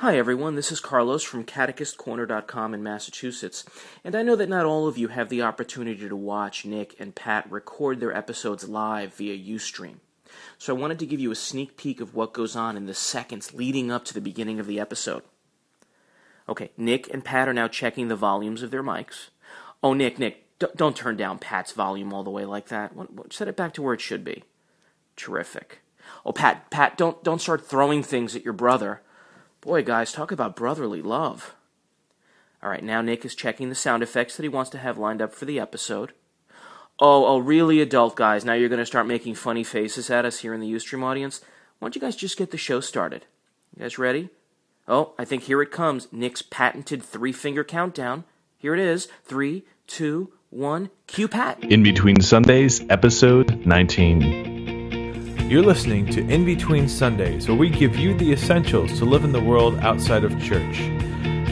Hi, everyone. This is Carlos from CatechistCorner.com in Massachusetts, and I know that not all of you have the opportunity to watch Nick and Pat record their episodes live via Ustream. So I wanted to give you a sneak peek of what goes on in the seconds leading up to the beginning of the episode. Okay, Nick and Pat are now checking the volumes of their mics. Oh, Nick, Nick, don't turn down Pat's volume all the way like that. Set it back to where it should be. Terrific. Oh, Pat, Pat, don't don't start throwing things at your brother. Boy, guys, talk about brotherly love. All right, now Nick is checking the sound effects that he wants to have lined up for the episode. Oh, oh, really adult guys. Now you're going to start making funny faces at us here in the Ustream audience. Why don't you guys just get the show started? You guys ready? Oh, I think here it comes. Nick's patented three finger countdown. Here it is. Three, two, one. Cue Pat. In Between Sundays, episode 19. You're listening to In Between Sundays, where we give you the essentials to live in the world outside of church.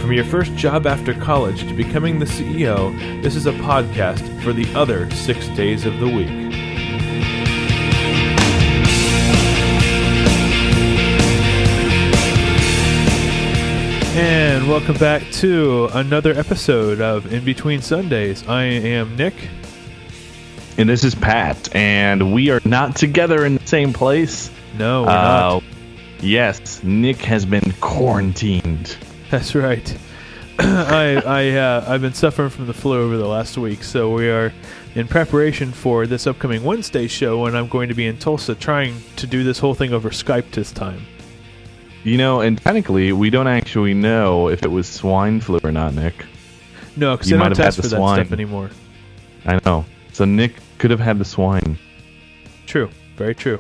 From your first job after college to becoming the CEO, this is a podcast for the other six days of the week. And welcome back to another episode of In Between Sundays. I am Nick. And this is Pat, and we are not together in the same place. No, we're uh, not. Yes, Nick has been quarantined. That's right. I I uh, I've been suffering from the flu over the last week, so we are in preparation for this upcoming Wednesday show, and I'm going to be in Tulsa trying to do this whole thing over Skype this time. You know, and technically, we don't actually know if it was swine flu or not, Nick. No, because they don't test for that swine. stuff anymore. I know. So Nick could have had the swine. True. Very true.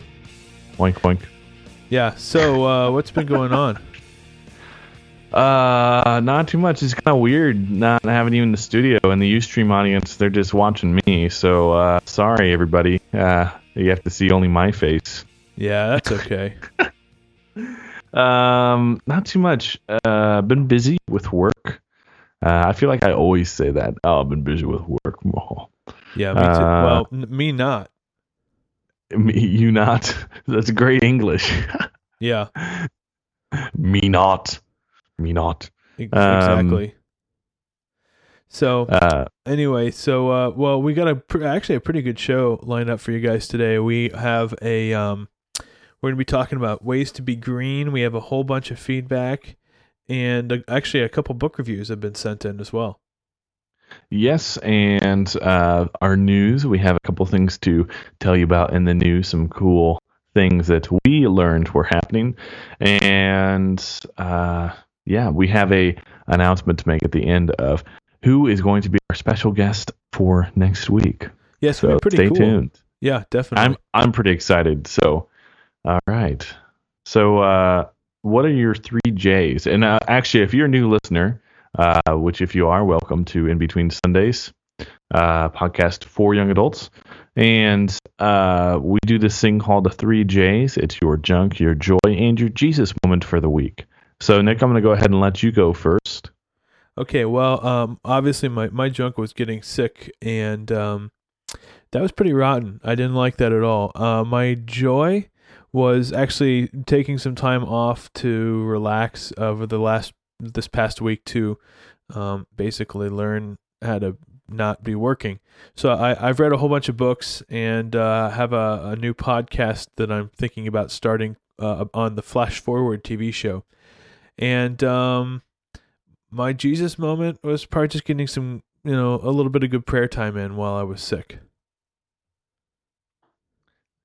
Boink boink. Yeah. So uh, what's been going on? Uh, not too much. It's kind of weird not having you in the studio and the UStream audience. They're just watching me. So uh, sorry, everybody. Uh, you have to see only my face. Yeah, that's okay. um, not too much. Uh, been busy with work. Uh, I feel like I always say that. Oh, I've been busy with work. Yeah, me too. Uh, well, n- me not. Me, you not. That's great English. yeah. Me not. Me not. Exactly. Um, so uh, anyway, so uh, well, we got a pr- actually a pretty good show lined up for you guys today. We have a um, we're gonna be talking about ways to be green. We have a whole bunch of feedback, and uh, actually a couple book reviews have been sent in as well. Yes, and uh, our news. We have a couple things to tell you about in the news. Some cool things that we learned were happening, and uh, yeah, we have a announcement to make at the end of who is going to be our special guest for next week. Yes, so pretty stay cool. tuned. Yeah, definitely. I'm I'm pretty excited. So, all right. So, uh, what are your three J's? And uh, actually, if you're a new listener uh, which, if you are, welcome to In Between Sundays, uh, podcast for young adults. And uh, we do this thing called the three J's it's your junk, your joy, and your Jesus moment for the week. So, Nick, I'm going to go ahead and let you go first. Okay, well, um, obviously, my, my junk was getting sick, and um, that was pretty rotten. I didn't like that at all. Uh, my joy was actually taking some time off to relax over the last this past week to um, basically learn how to not be working. So I, I've read a whole bunch of books and uh, have a, a, new podcast that I'm thinking about starting uh, on the Flash Forward TV show. And um, my Jesus moment was probably just getting some, you know, a little bit of good prayer time in while I was sick.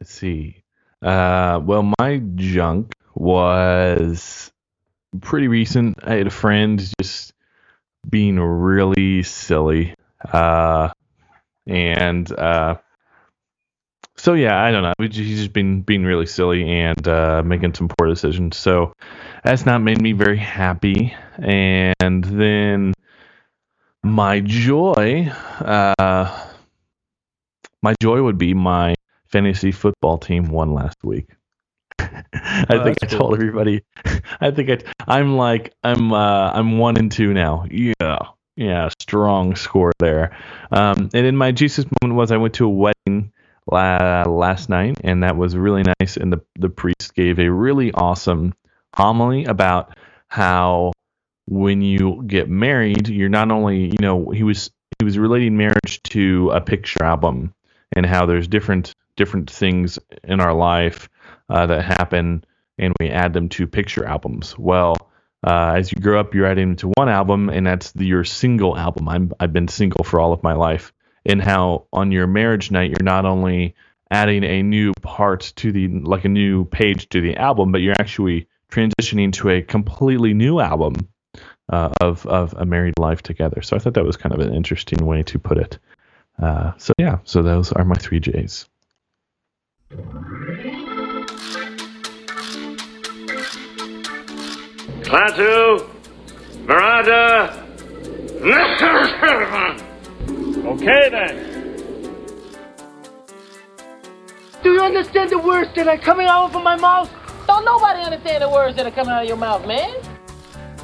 Let's see. Uh, well, my junk was pretty recent. I had a friend just being really silly. Uh, and uh, so yeah, I don't know. He's just been being really silly and uh, making some poor decisions. So that's not made me very happy. And then my joy, uh, my joy would be my fantasy football team won last week. I oh, think I cool. told everybody. I think I, I'm like I'm uh, I'm one and two now. Yeah, yeah, strong score there. Um, and in my Jesus moment was I went to a wedding la- last night, and that was really nice. And the the priest gave a really awesome homily about how when you get married, you're not only you know he was he was relating marriage to a picture album and how there's different different things in our life uh, that happen and we add them to picture albums. Well, uh, as you grow up, you're adding them to one album, and that's the, your single album. I'm, I've been single for all of my life. And how on your marriage night, you're not only adding a new part to the, like a new page to the album, but you're actually transitioning to a completely new album uh, of, of a married life together. So I thought that was kind of an interesting way to put it. Uh, so yeah, so those are my three J's. Klaatu, Barada. okay then. Do you understand the words that are coming out of my mouth? Don't nobody understand the words that are coming out of your mouth, man.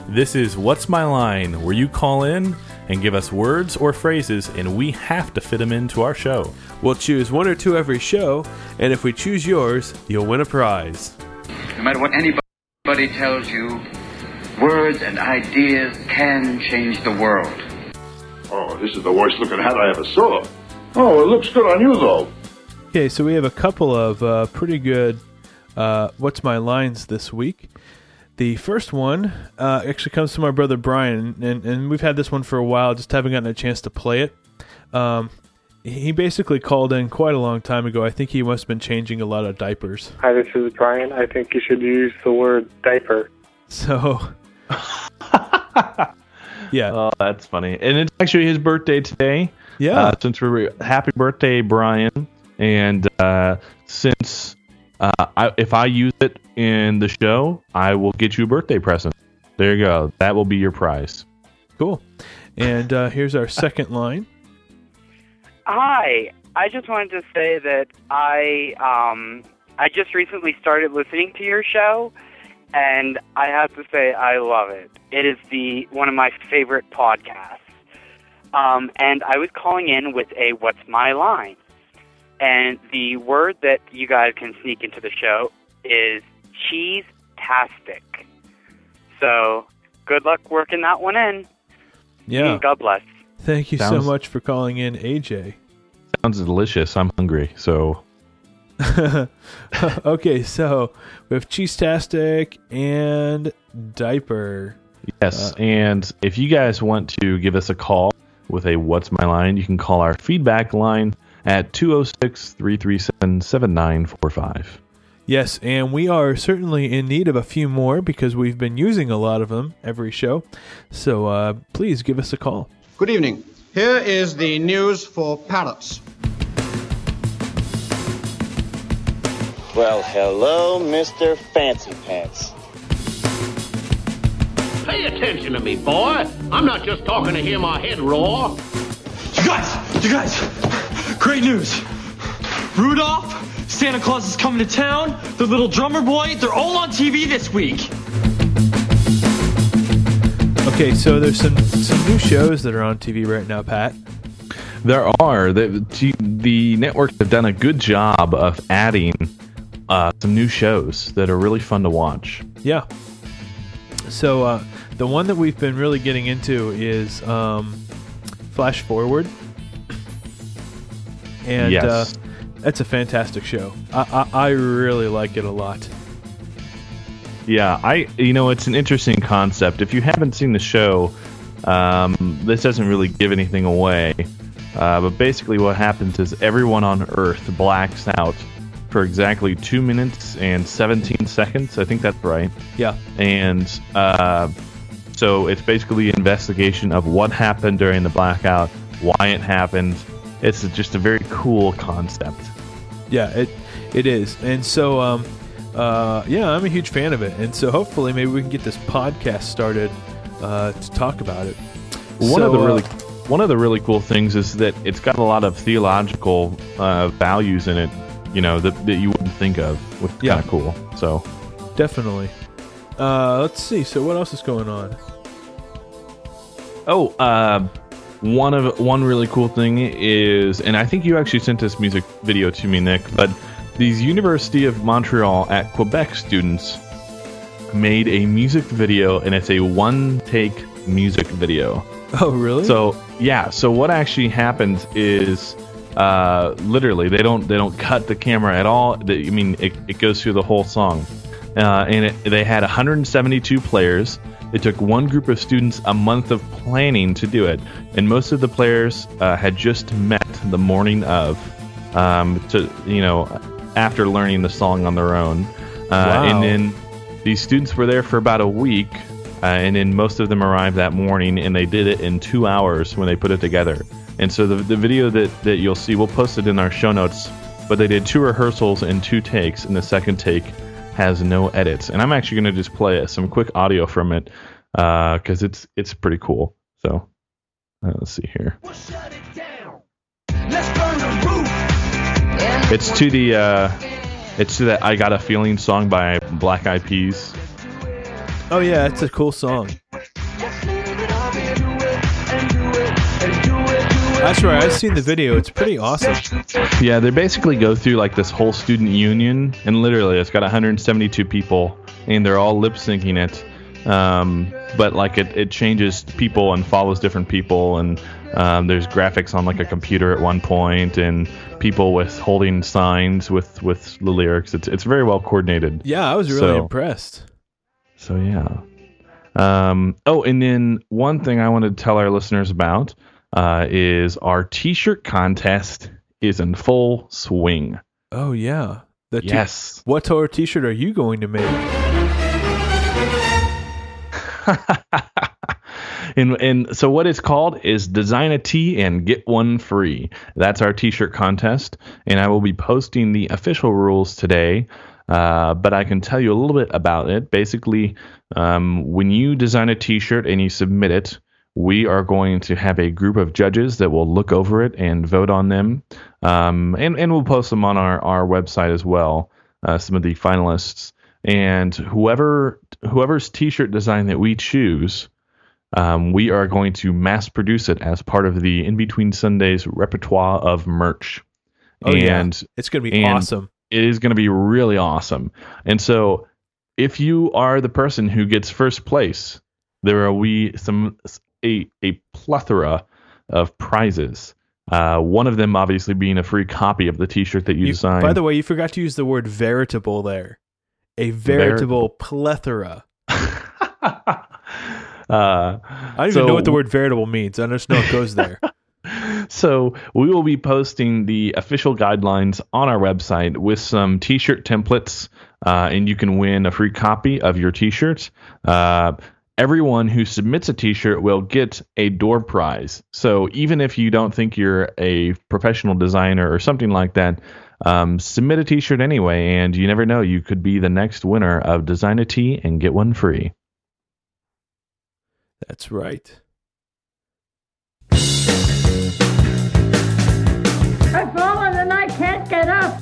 This is What's My Line, where you call in and give us words or phrases, and we have to fit them into our show. We'll choose one or two every show, and if we choose yours, you'll win a prize. No matter what anybody tells you, words and ideas can change the world. Oh, this is the worst looking hat I ever saw. Oh, it looks good on you, though. Okay, so we have a couple of uh, pretty good uh, What's My Lines this week. The first one uh, actually comes from my brother Brian, and, and we've had this one for a while, just haven't gotten a chance to play it. Um, he basically called in quite a long time ago. I think he must have been changing a lot of diapers. Hi, this is Brian. I think you should use the word diaper. So, yeah. Oh, that's funny. And it's actually his birthday today. Yeah. Uh, since we're happy birthday, Brian. And uh, since uh, I, if I use it in the show, I will get you a birthday present. There you go. That will be your prize. Cool. And uh, here's our second line. Hi. I just wanted to say that I um I just recently started listening to your show and I have to say I love it. It is the one of my favorite podcasts. Um, and I was calling in with a what's my line? And the word that you guys can sneak into the show is cheese-tastic. So good luck working that one in. Yeah. And God bless. Thank you Sounds- so much for calling in, AJ. Sounds delicious. I'm hungry. So okay, so we have Cheese-tastic and Diaper. yes. and if you guys want to give us a call with a "What's My Line," you can call our feedback line at 206-337-7945. Yes, and we are certainly in need of a few more because we've been using a lot of them every show. So uh, please give us a call. Good evening. Here is the news for parrots. Well, hello, Mr. Fancy Pants. Pay attention to me, boy. I'm not just talking to hear my head roar. You guys, you guys, great news. Rudolph, Santa Claus is coming to town, the little drummer boy, they're all on TV this week. Okay, so there's some some new shows that are on TV right now, Pat. There are the the networks have done a good job of adding uh, some new shows that are really fun to watch. Yeah. So uh, the one that we've been really getting into is um, Flash Forward, and Yes. uh, that's a fantastic show. I, I I really like it a lot. Yeah, I you know it's an interesting concept. If you haven't seen the show, um, this doesn't really give anything away. Uh, but basically, what happens is everyone on Earth blacks out for exactly two minutes and 17 seconds. I think that's right. Yeah. And uh, so it's basically an investigation of what happened during the blackout, why it happened. It's just a very cool concept. Yeah, it it is, and so um, uh, yeah, I'm a huge fan of it, and so hopefully maybe we can get this podcast started uh, to talk about it. One So, of the uh, really one of the really cool things is that it's got a lot of theological uh, values in it, you know, that, that you wouldn't think of, which is Yeah. kind of cool. So definitely. Uh, let's see. So what else is going on? Oh, uh, one of one really cool thing is, and I think you actually sent this music video to me, Nick. But these University of Montreal at Quebec students made a music video, and it's a one-take music video. Oh, really? So yeah. So what actually happens is, uh, literally, they don't they don't cut the camera at all. They- I mean, it, it goes through the whole song, uh, and it, they had 172 players. It took one group of students a month of planning to do it, and most of the players uh, had just met the morning of, um, to you know, after learning the song on their own, uh, Wow. and then these students were there for about a week, uh, and then most of them arrived that morning, and they did it in two hours when they put it together. And so the, the video that, that you'll see, we'll post it in our show notes. But they did two rehearsals and two takes, and the second take has no edits. And I'm actually going to just play some quick audio from it because it's it's pretty cool. So uh, let's see here. It's to the uh, it's to that I Got a Feeling song by Black Eyed Peas. Oh yeah, it's a cool song. That's right. I've seen the video. It's pretty awesome. Yeah, they basically go through like this whole student union, and literally it's got 172 people, and they're all lip syncing it. Um, but like it, it changes people and follows different people, and um, there's graphics on like a computer at one point, and people with holding signs with with the lyrics. It's it's very well coordinated. Yeah, I was really So- impressed. So yeah. Um, oh, and then one thing I wanted to tell our listeners about uh, is our T-shirt contest is in full swing. Oh yeah. The t- Yes. what Torah T-shirt are you going to make? and and so what it's called is design a tee and get one free. That's our t-shirt contest, and I will be posting the official rules today. Uh, but I can tell you a little bit about it. Basically, um, when you design a t-shirt and you submit it, we are going to have a group of judges that will look over it and vote on them, um, and and we'll post them on our our website as well. Uh, some of the finalists and whoever whoever's t-shirt design that we choose um, we are going to mass produce it as part of the in between sundays repertoire of merch Oh, yeah. and It's gonna be awesome. it is going to be really awesome and so if you are the person who gets first place there are we some a, a plethora of prizes uh, one of them obviously being a free copy of the t-shirt that you, You- designed by the way, you forgot to use the word veritable there. A veritable plethora. Uh, I don't even know what the word veritable means. I just know it goes there. So we will be posting the official guidelines on our website with some T-shirt templates, uh, and you can win a free copy of your T-shirt. Everyone who submits a T-shirt will get a door prize. So even if you don't think you're a professional designer or something like that, um, submit a T-shirt anyway, and you never know, you could be the next winner of Design a T and get one free. That's right. I've fallen and I can't get up.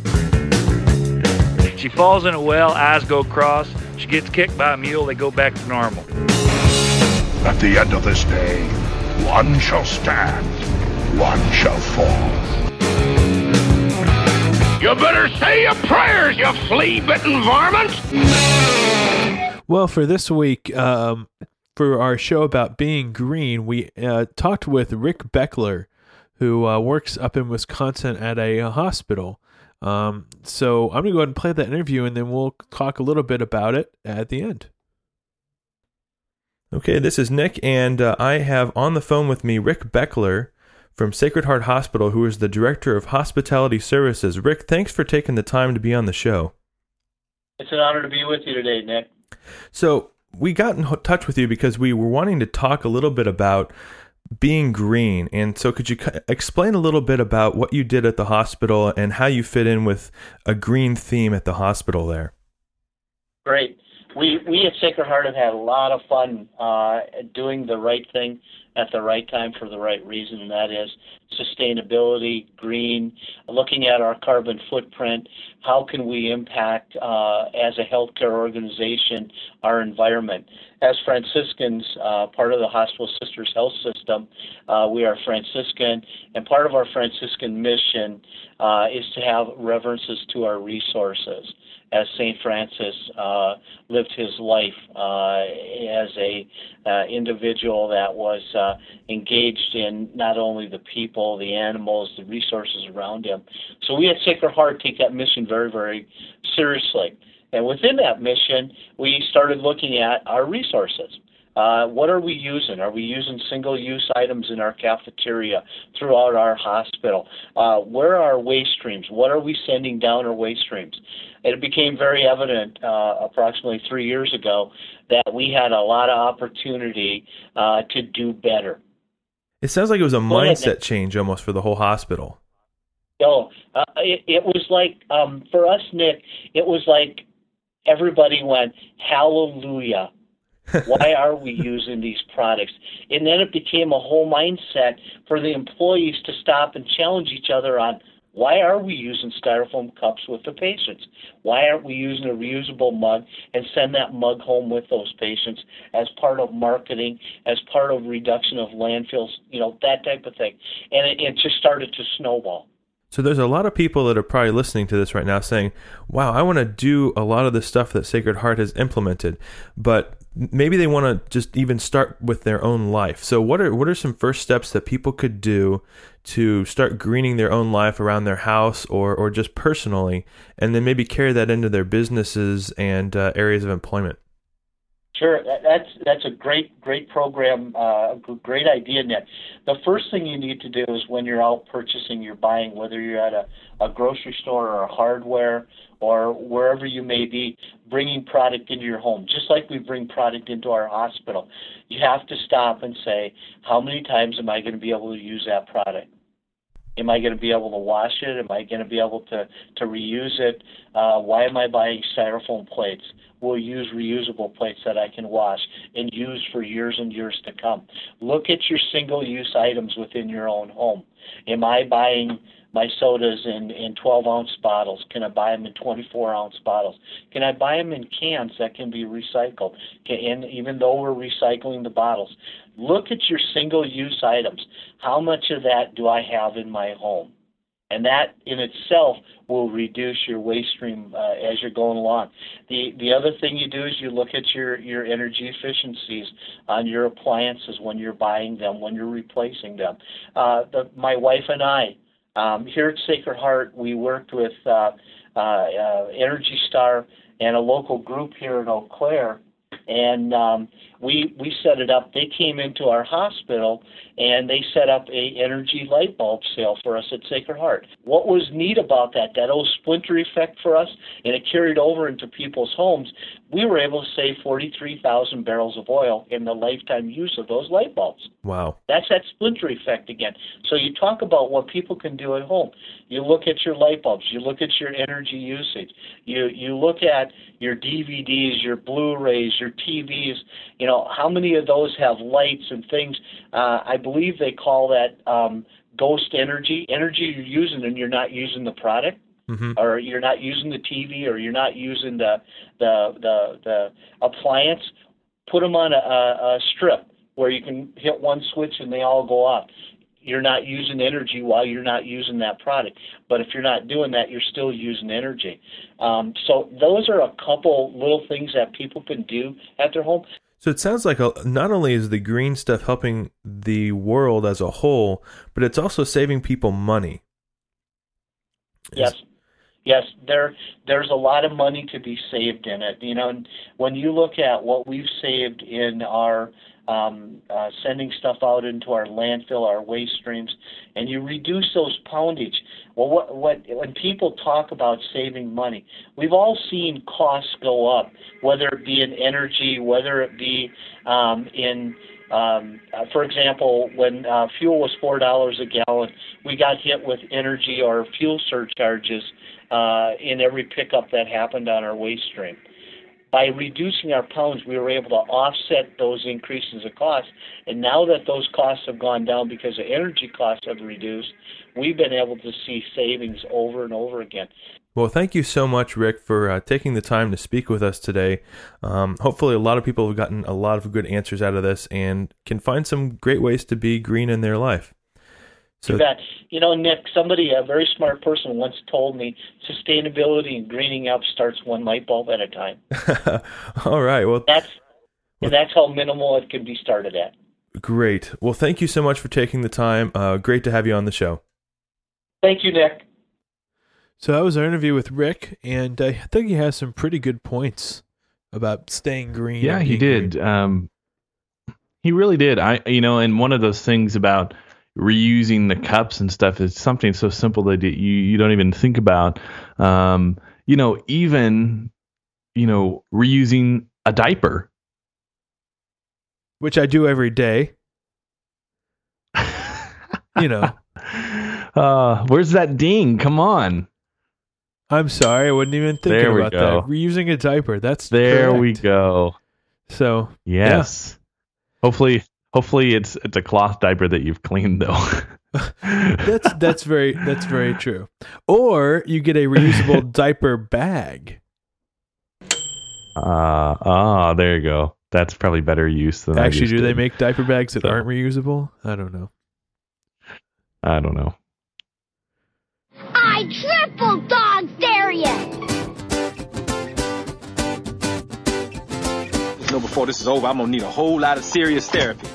She falls in a well, eyes go cross. She gets kicked by a mule, they go back to normal. At the end of this day, one shall stand, one shall fall. You better say your prayers, you flea-bitten varmint! Well, for this week, um, for our show about being green, we uh, talked with Rick Beckler, who uh, works up in Wisconsin at a, uh hospital. Um, so I'm going to go ahead and play that interview, and then we'll talk a little bit about it at the end. Okay, this is Nick, and uh, I have on the phone with me Rick Beckler from Sacred Heart Hospital, who is the Director of Hospitality Services. Rick, thanks for taking the time to be on the show. It's an honor to be with you today, Nick. So, we got in touch with you because we were wanting to talk a little bit about being green. And so, could you explain a little bit about what you did at the hospital and how you fit in with a green theme at the hospital there? Great. We we at Sacred Heart have had a lot of fun uh, doing the right thing at the right time for the right reason, and that is sustainability, green, looking at our carbon footprint. How can we impact, uh, as a healthcare organization, our environment? As Franciscans, uh, part of the Hospital Sisters Health System, uh, we are Franciscan, and part of our Franciscan mission uh, is to have reverences to our resources as St. Francis uh, lived his life uh, as a individual that was engaged in not only the people, the animals, the resources around him. So we at Sacred Heart take that mission very, very seriously. And within that mission, we started looking at our resources. Uh, what are we using? Are we using single use items in our cafeteria throughout our hospital? Uh, where are our waste streams? What are we sending down our waste streams? It became very evident uh, approximately three years ago that we had a lot of opportunity uh, to do better. It sounds like it was a mindset change almost for the whole hospital. No, uh, it, it was like um, for us, Nick. It was like everybody went, "Hallelujah!" Why are we using these products? And then it became a whole mindset for the employees to stop and challenge each other on why are we using styrofoam cups with the patients? Why aren't we using a reusable mug and send that mug home with those patients as part of marketing, as part of reduction of landfills, you know, that type of thing. And it, it just started to snowball. So there's a lot of people that are probably listening to this right now saying, "Wow, I want to do a lot of the stuff that Sacred Heart has implemented." But maybe they want to just even start with their own life. So what are what are some first steps that people could do to start greening their own life around their house or or just personally, and then maybe carry that into their businesses and uh, areas of employment? Sure, that's that's a great great program, uh, great idea, Nick. The first thing you need to do is when you're out purchasing, you're buying, whether you're at a, a grocery store or a hardware or wherever you may be, bringing product into your home, just like we bring product into our hospital. You have to stop and say, how many times am I going to be able to use that product? Am I going to be able to wash it? Am I going to be able to, to reuse it? Uh, why am I buying styrofoam plates? We'll use reusable plates that I can wash and use for years and years to come. Look at your single use items within your own home. Am I buying my sodas in, in 12 ounce bottles? Can I buy them in 24 ounce bottles? Can I buy them in cans that can be recycled? Can, and even though we're recycling the bottles, look at your single use items. How much of that do I have in my home? And that in itself will reduce your waste stream uh, as you're going along. The the other thing you do is you look at your your energy efficiencies on your appliances when you're buying them, when you're replacing them. Uh, the, my wife and I um, here at Sacred Heart, we worked with uh, uh, uh, Energy Star and a local group here in Eau Claire, and um, we we set it up. They came into our hospital and they set up a energy light bulb sale for us at Sacred Heart. What was neat about that, that old splinter effect for us, and it carried over into people's homes, we were able to save 43,000 barrels of oil in the lifetime use of those light bulbs. Wow. That's that splinter effect again. So you talk about what people can do at home. You look at your light bulbs, you look at your energy usage, you you look at your DVDs, your Blu-rays, your TVs, you know, how many of those have lights and things? Uh, I believe they call that um, ghost energy. Energy you're using and you're not using the product. Mm-hmm. Or you're not using the TV, or you're not using the the the, the appliance. Put them on a, a, a strip where you can hit one switch and they all go off you're not using energy while you're not using that product. But if you're not doing that, you're still using energy. Um, so those are a couple little things that people can do at their home. So it sounds like a, not only is the green stuff helping the world as a whole, but it's also saving people money. Yes. Yes, there there's a lot of money to be saved in it. You know, when you look at what we've saved in our um, uh, sending stuff out into our landfill, our waste streams, and you reduce those poundage. Well, what, what when people talk about saving money, we've all seen costs go up, whether it be in energy, whether it be um, in um, uh, for example, when uh, fuel was four dollars a gallon, we got hit with energy or fuel surcharges uh, in every pickup that happened on our waste stream by reducing our pounds, we were able to offset those increases of cost. And now that those costs have gone down because the energy costs have reduced, we've been able to see savings over and over again. Well, thank you so much, Rick, for uh, taking the time to speak with us today. Um, hopefully, a lot of people have gotten a lot of good answers out of this and can find some great ways to be green in their life. So you bet. You know, Nick, somebody, a very smart person, once told me sustainability and greening up starts one light bulb at a time. All right. Well, that's and that's how minimal it can be started at. Great. Well, thank you so much for taking the time. Uh, great to have you on the show. Thank you, Nick. So that was our interview with Rick, and I think he has some pretty good points about staying green. Yeah, he did. Um, he really did. I, you know, and one of those things about reusing the cups and stuff is something so simple that you you don't even think about. Um, you know, even you know, reusing a diaper, which I do every day. you know. Uh, where's that ding? Come on. I'm sorry, I wasn't even thinking there about go. that. Reusing a diaper. That's there correct. we go. So yes, yeah. hopefully, hopefully it's it's a cloth diaper that you've cleaned though. that's that's very that's very true. Or you get a reusable diaper bag. Uh ah, there you go. That's probably better use than actually. do did. they make diaper bags that so. aren't reusable? I don't know. I don't know. I triple dog dare you! You know, before this is over, I'm gonna need a whole lot of serious therapy.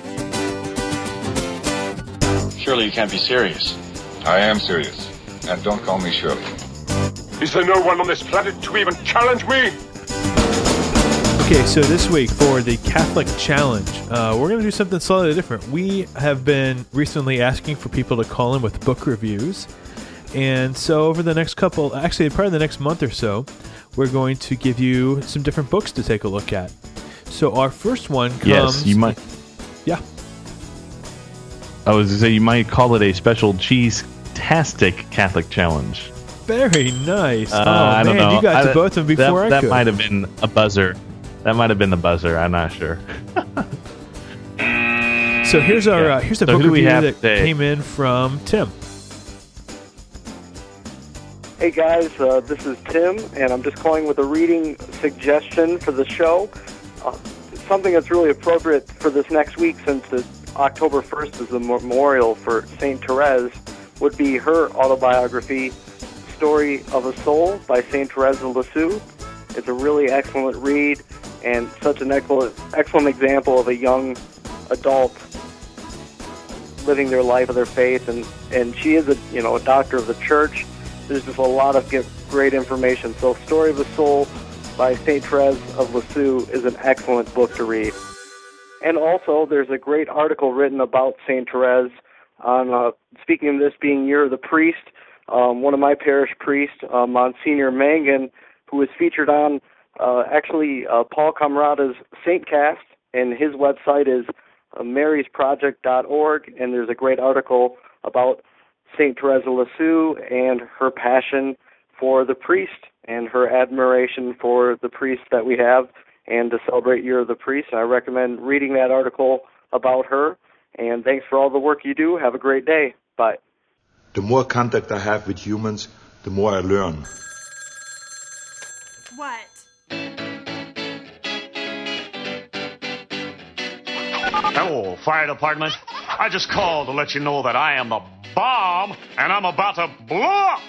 Surely you can't be serious. I am serious. And don't call me Shirley. Is there no one on this planet to even challenge me? Okay, so this week for the Catholic Challenge, uh, we're going to do something slightly different. We have been recently asking for people to call in with book reviews. And so, over the next couple, actually, probably the next month or so, we're going to give you some different books to take a look at. So, our first one comes. Yes, you might. Yeah. I was going to say, you might call it a special cheese tastic Catholic challenge. Very nice. Uh, oh, I don't man, know. you got I, to both of them before that, I that could. might have been a buzzer. That might have been the buzzer. I'm not sure. so here's our Yeah. uh, here's the So book who we review have that today? came in from Tim. Hey guys, uh, this is Tim, and I'm just calling with a reading suggestion for the show. Uh, something that's really appropriate for this next week, since the October 1st is the memorial for Saint Therese, would be her autobiography, "Story of a Soul" by Saint Therese of Lisieux. It's a really excellent read, and such an excellent, excellent example of a young adult living their life of their faith, and and she is a you know a doctor of the church there's just a lot of great information. So, Story of a Soul by St. Therese of Lisieux is an excellent book to read. And also, there's a great article written about St. Therese on, uh, speaking of this being Year of the Priest, um, one of my parish priests, uh, Monsignor Mangan, who was featured on uh, actually uh, Paul Camarata's Saint Cast, and his website is uh, marysproject.org, and there's a great article about St. Therese of Lisieux and her passion for the priest and her admiration for the priests that we have and to celebrate Year of the Priest. I recommend reading that article about her. And thanks for all the work you do. Have a great day. Bye. The more contact I have with humans, the more I learn. What? Hello, fire department. I just called to let you know that I am the bomb and I'm about to blow up.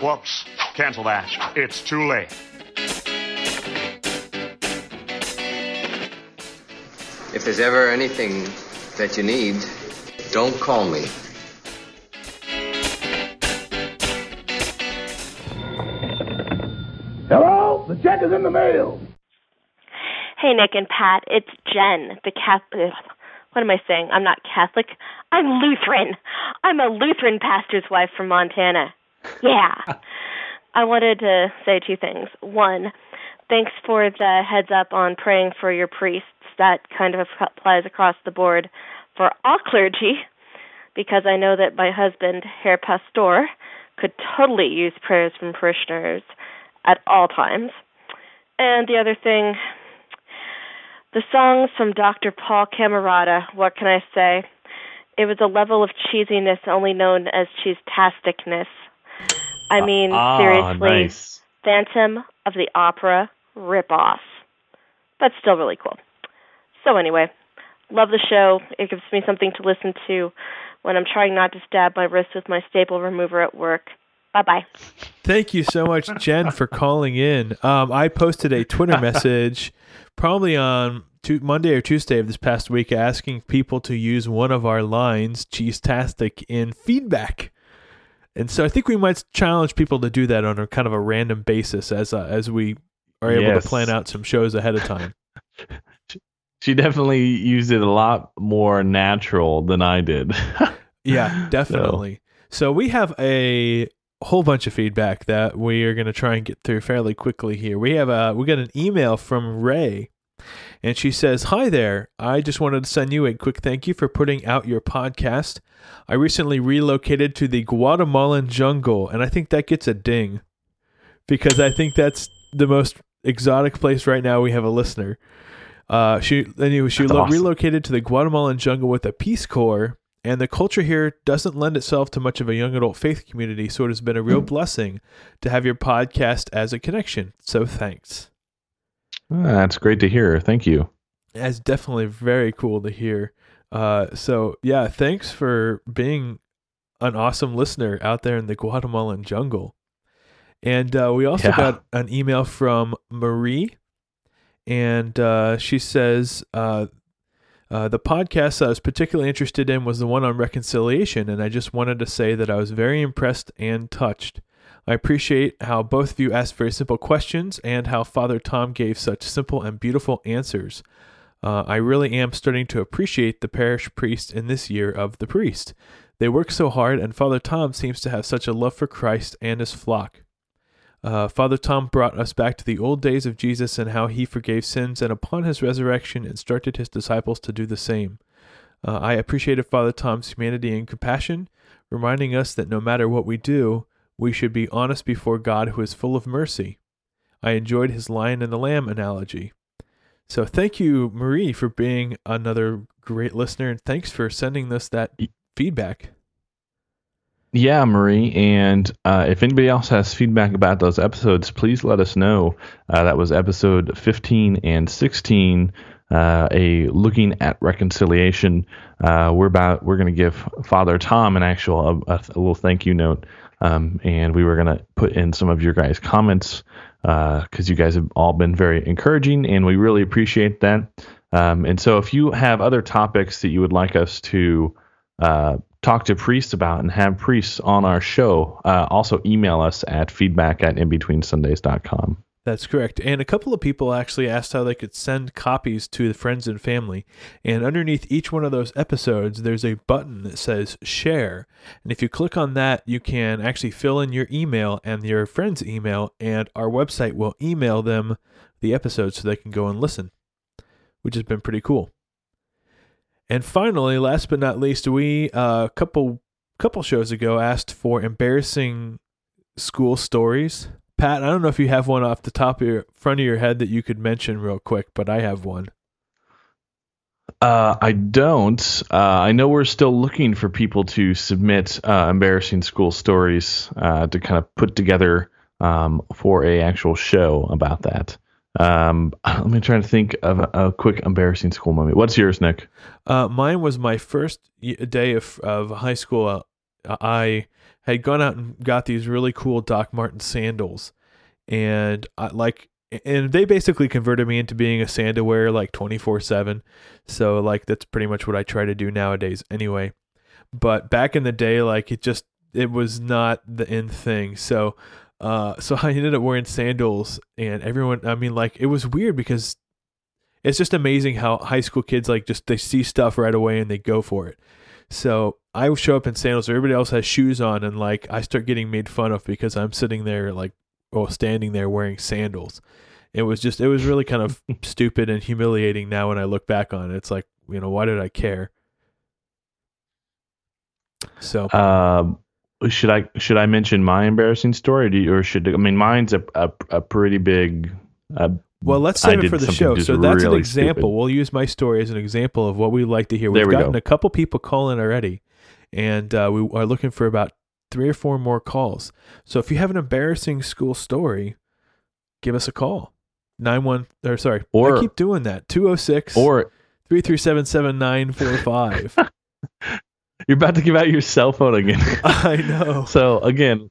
Whoops. Cancel that. It's too late. If there's ever anything that you need, don't call me. Hello? The check is in the mail. Hey, Nick and Pat, it's Jen, the Catholic. What am I saying? I'm not Catholic. I'm Lutheran. I'm a Lutheran pastor's wife from Montana. Yeah. I wanted to say two things. One, thanks for the heads up on praying for your priests. That kind of applies across the board for all clergy, because I know that my husband, Herr Pastor, could totally use prayers from parishioners at all times. And the other thing, the songs from Dr. Paul Camarata, what can I say? It was a level of cheesiness only known as cheese-tasticness. I mean, ah, seriously, nice. Phantom of the Opera ripoff. But still really cool. So anyway, love the show. It gives me something to listen to when I'm trying not to stab my wrist with my staple remover at work. Bye bye. Thank you so much, Jen, for calling in. Um, I posted a Twitter message probably on tu- Monday or Tuesday of this past week asking people to use one of our lines, Cheese Tastic, in feedback. And so I think we might challenge people to do that on a kind of a random basis as uh, as we are able Yes. to plan out some shows ahead of time. She definitely used it a lot more natural than I did. Yeah, definitely. So we have a whole bunch of feedback that we are going to try and get through fairly quickly here. We have a we got an email from Ray and she says, "Hi there. I just wanted to send you a quick thank you for putting out your podcast. I recently relocated to the Guatemalan jungle and I think that gets a ding because I think that's the most exotic place right now we have a listener. Uh, she anyway, she lo- awesome. relocated to the Guatemalan jungle with a Peace Corps, and the culture here doesn't lend itself to much of a young adult faith community. So it has been a real blessing to have your podcast as a connection. So thanks. Ah, That's great to hear. Thank you. That's definitely very cool to hear. Uh, so yeah, thanks for being an awesome listener out there in the Guatemalan jungle. And uh, we also Yeah. got an email from Marie, and uh, she says uh, uh, the podcast I was particularly interested in was the one on reconciliation, and I just wanted to say that I was very impressed and touched. I appreciate how both of you asked very simple questions and how Father Tom gave such simple and beautiful answers. Uh, I really am starting to appreciate the parish priest in this year of the priest. They work so hard, and Father Tom seems to have such a love for Christ and his flock. Uh, Father Tom brought us back to the old days of Jesus and how he forgave sins, and upon his resurrection, instructed his disciples to do the same. Uh, I appreciated Father Tom's humanity and compassion, reminding us that no matter what we do, we should be honest before God who is full of mercy. I enjoyed his lion and the lamb analogy. So thank you, Marie, for being another great listener, and thanks for sending us that feedback. Yeah, Marie. And uh, if anybody else has feedback about those episodes, please let us know. Uh, that was episode 15 and 16. Uh, a looking at reconciliation. Uh, we're about we're going to give Father Tom an actual a, a, little thank you note, um, and we were going to put in some of your guys' comments because you guys have all been very encouraging, and we really appreciate that. Um, and so, if you have other topics that you would like us to uh, talk to priests about and have priests on our show, uh, also email us at feedback at inbetweensundays.com. That's correct. And a couple of people actually asked how they could send copies to the friends and family. And underneath each one of those episodes, there's a button that says share. And if you click on that, you can actually fill in your email and your friend's email, and our website will email them the episode so they can go and listen, which has been pretty cool. And finally, last but not least, we a uh, couple couple shows ago asked for embarrassing school stories. Pat, I don't know if you have one off the top of your front of your head that you could mention real quick, but I have one. Uh, I don't. Uh, I know we're still looking for people to submit uh, embarrassing school stories uh, to kind of put together um, for a actual show about that. Um, let me try to think of a, a quick embarrassing school moment. What's yours, Nick? Uh, mine was my first day of of high school. Uh, I had gone out and got these really cool Doc Martens sandals, and I like, and they basically converted me into being a sandal wearer like twenty four seven. So like that's pretty much what I try to do nowadays, anyway. But back in the day, like it just it was not the end thing. So uh, so I ended up wearing sandals, and everyone. I mean, like it was weird because it's just amazing how high school kids like just they see stuff right away and they go for it. So I show up in sandals, everybody else has shoes on, and like I start getting made fun of because I'm sitting there like, or standing there wearing sandals. It was just, it was really kind of stupid and humiliating. Now when I look back on it, it's like, you know, why did I care? So Um, should I should I mention my embarrassing story, or, do you, or should I mean mine's a, a, a pretty big. Uh, Well, let's I save it for the show. So that's an example. stupid. We'll use my story as an example of what we like to hear. We've we gotten go. a couple people calling already, and uh, we are looking for about three or four more calls. So if you have an embarrassing school story, give us a call. Nine one or sorry, Or- I keep doing that. 206 Or 337 7945. you're about to give out your cell phone again. I know. So again,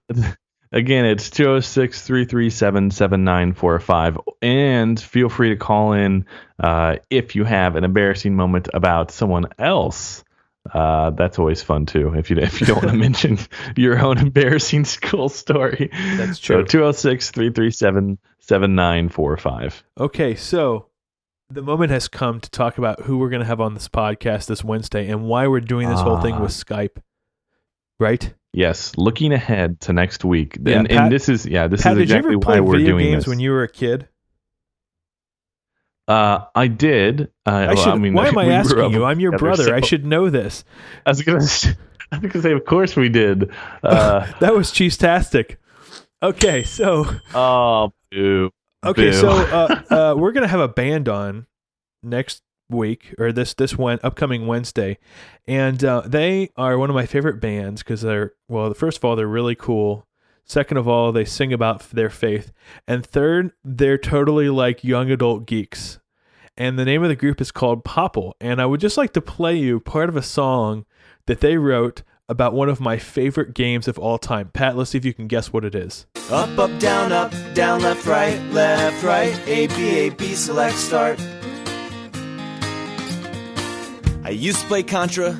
again, it's 206-337-7945 and feel free to call in uh, if you have an embarrassing moment about someone else. Uh, that's always fun too. If you if you don't want to mention your own embarrassing school story, That's so true. 206-337-7945. Okay, so the moment has come to talk about who we're going to have on this podcast this Wednesday and why we're doing this whole thing Ah. with Skype. Right? Yes, looking ahead to next week, Yeah, and, Pat- and this is yeah, this Pat, is did you exactly ever play why we're video doing games this. when you were a kid? Uh, I did. Uh, I well, should, I mean, why am I asking you? I'm your together, brother. I should know this. I was was gonna say, of course we did. Uh, that was cheese-tastic. Okay, so oh, boo. Okay, boo. so uh, uh, we're gonna have a band on next week or this this one upcoming Wednesday, and uh, they are one of my favorite bands because they're well. First of all, they're really cool. Second of all, they sing about their faith, and third, they're totally like young adult geeks. And the name of the group is called Popple. And I would just like to play you part of a song that they wrote about one of my favorite games of all time. Pat, let's see if you can guess what it is. Up, up, down, up, down, left, right, left, right. A, B, A, B, select, start. I used to play Contra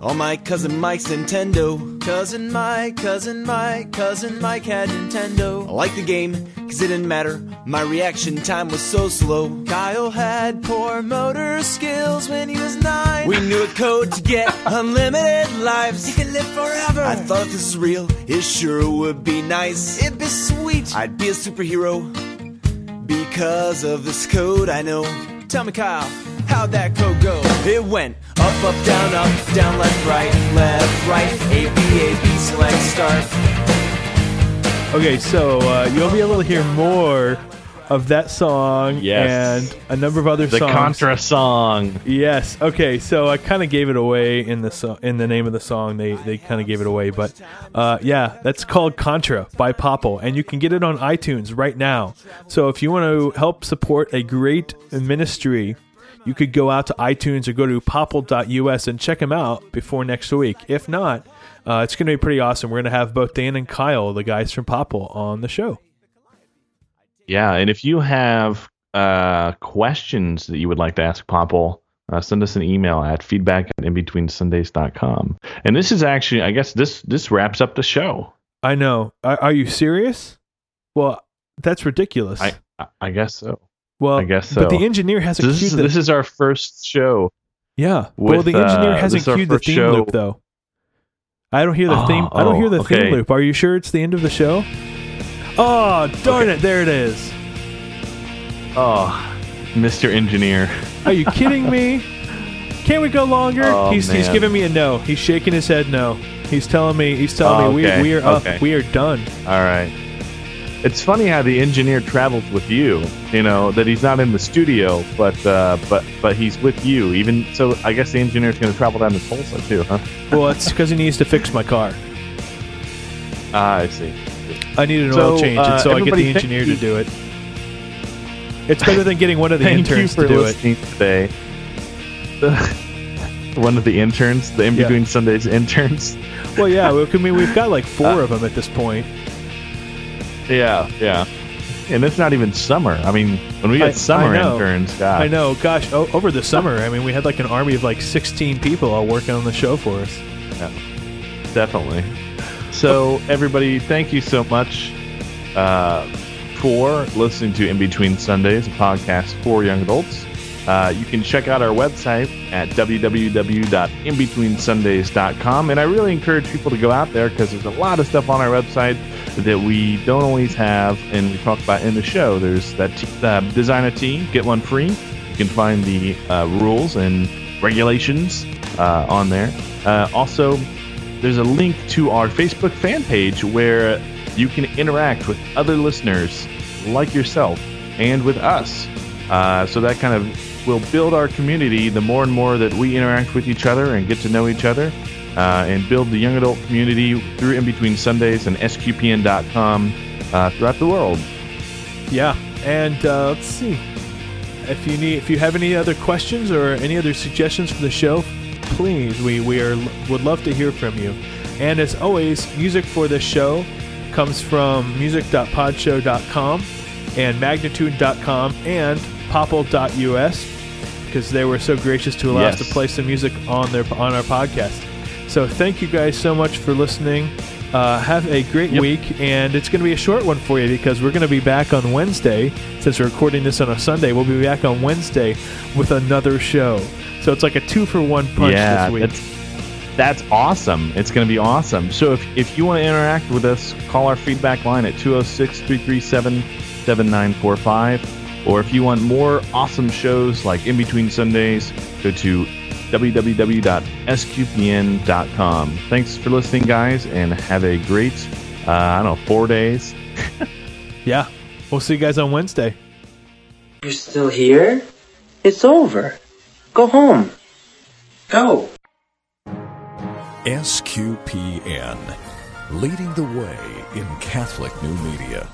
on my cousin Mike's Nintendo. Cousin Mike, cousin Mike, cousin Mike had Nintendo. I liked the game, cause it didn't matter. My reaction time was so slow. Kyle had poor motor skills when he was nine. We knew a code to get unlimited lives. You can live forever. I thought if this is real, it sure would be nice. It'd be sweet. I'd be a superhero because of this code I know. Tell me, Kyle, how'd that code go? It went up, up, down, up, down, left, right, left, right, A, B, A, B, select, start. Okay, so uh, you'll be able to hear more of that song Yes. and a number of other the songs. Contra song. Yes. Okay. So I kind of gave it away in the so- in the name of the song. They they kind of gave it away, but uh, yeah, that's called Contra by Popple, and you can get it on iTunes right now. So if you want to help support a great ministry, you could go out to iTunes or go to popple.us and check them out before next week. If not, uh, it's going to be pretty awesome. We're going to have both Dan and Kyle, the guys from Popple, on the show. Yeah, and if you have uh, questions that you would like to ask Popple, uh, send us an email at feedback at inbetweensundays.com. And this is actually, I guess this this wraps up the show. I know. Are, are you serious? Well, that's ridiculous. I I- I guess so. Well, I guess so. But the engineer hasn't this, queued is, the this is our first show. Yeah. well, the engineer uh, hasn't this queued the theme show. loop though. I don't hear the Oh, theme. I don't oh, hear the theme loop. Are you sure it's the end of the show? Oh, darn it! There it is. Oh, Mr. Engineer. Are you kidding me? Can't we go longer? Oh, he's he's giving me a no. He's shaking his head no. He's telling me he's telling Oh, me okay, we we are up. okay. We are done. All right. It's funny how the engineer travels with you. You know that he's not in the studio, but uh, but but he's with you. Even so, I guess the engineer's going to travel down to Tulsa too, huh? Well, it's because he needs to fix my car. Ah, I see. I need an So, oil change, uh, and so I get the engineer to do it. It's better than getting one of the Thank you interns for to do it. listening today. One of the interns, the in Yeah. between Sundays interns. Well, yeah. I mean, we've got like four of them at this point. Yeah, yeah. And it's not even summer. I mean, when we get I- summer I know. interns, God. I know. Gosh, o- over the summer, I mean, we had like an army of like 16 people all working on the show for us. Yeah, definitely. So, everybody, thank you so much uh, for listening to In Between Sundays, a podcast for young adults. Uh, you can check out our website at www.inbetweensundays.com. And I really encourage people to go out there because there's a lot of stuff on our website that we don't always have and we talk about in the show. There's that t- uh, design a tee, get one free. You can find the uh, rules and regulations uh, on there. Uh, also, there's a link to our Facebook fan page where you can interact with other listeners like yourself and with us. Uh, so that kind of will build our community the more and more that we interact with each other and get to know each other uh, and build the young adult community through In Between Sundays and SQPN.com uh, throughout the world. Yeah, and uh, let's see. If you need, if you have any other questions or any other suggestions for the show, please, we we are would love to hear from you. And as always, music for this show comes from music.podshow.com and magnatune.com and popple.us because they were so gracious to allow Yes. us to play some music on their on our podcast. So thank you guys so much for listening. Uh, have a great week, and it's going to be a short one for you because we're going to be back on Wednesday. Since we're recording this on a Sunday, we'll be back on Wednesday with another show. So it's like a two for one punch yeah, this week. that's that's awesome. It's going to be awesome. So if, if you want to interact with us, call our feedback line at 206-337-7945. Or if you want more awesome shows like In Between Sundays, go to www.sqpn.com. Thanks for listening, guys, and have a great, uh, I don't know, four days. yeah, we'll see you guys on Wednesday. You're still here? It's over. Go home. Go. SQPN, leading the way in Catholic new media.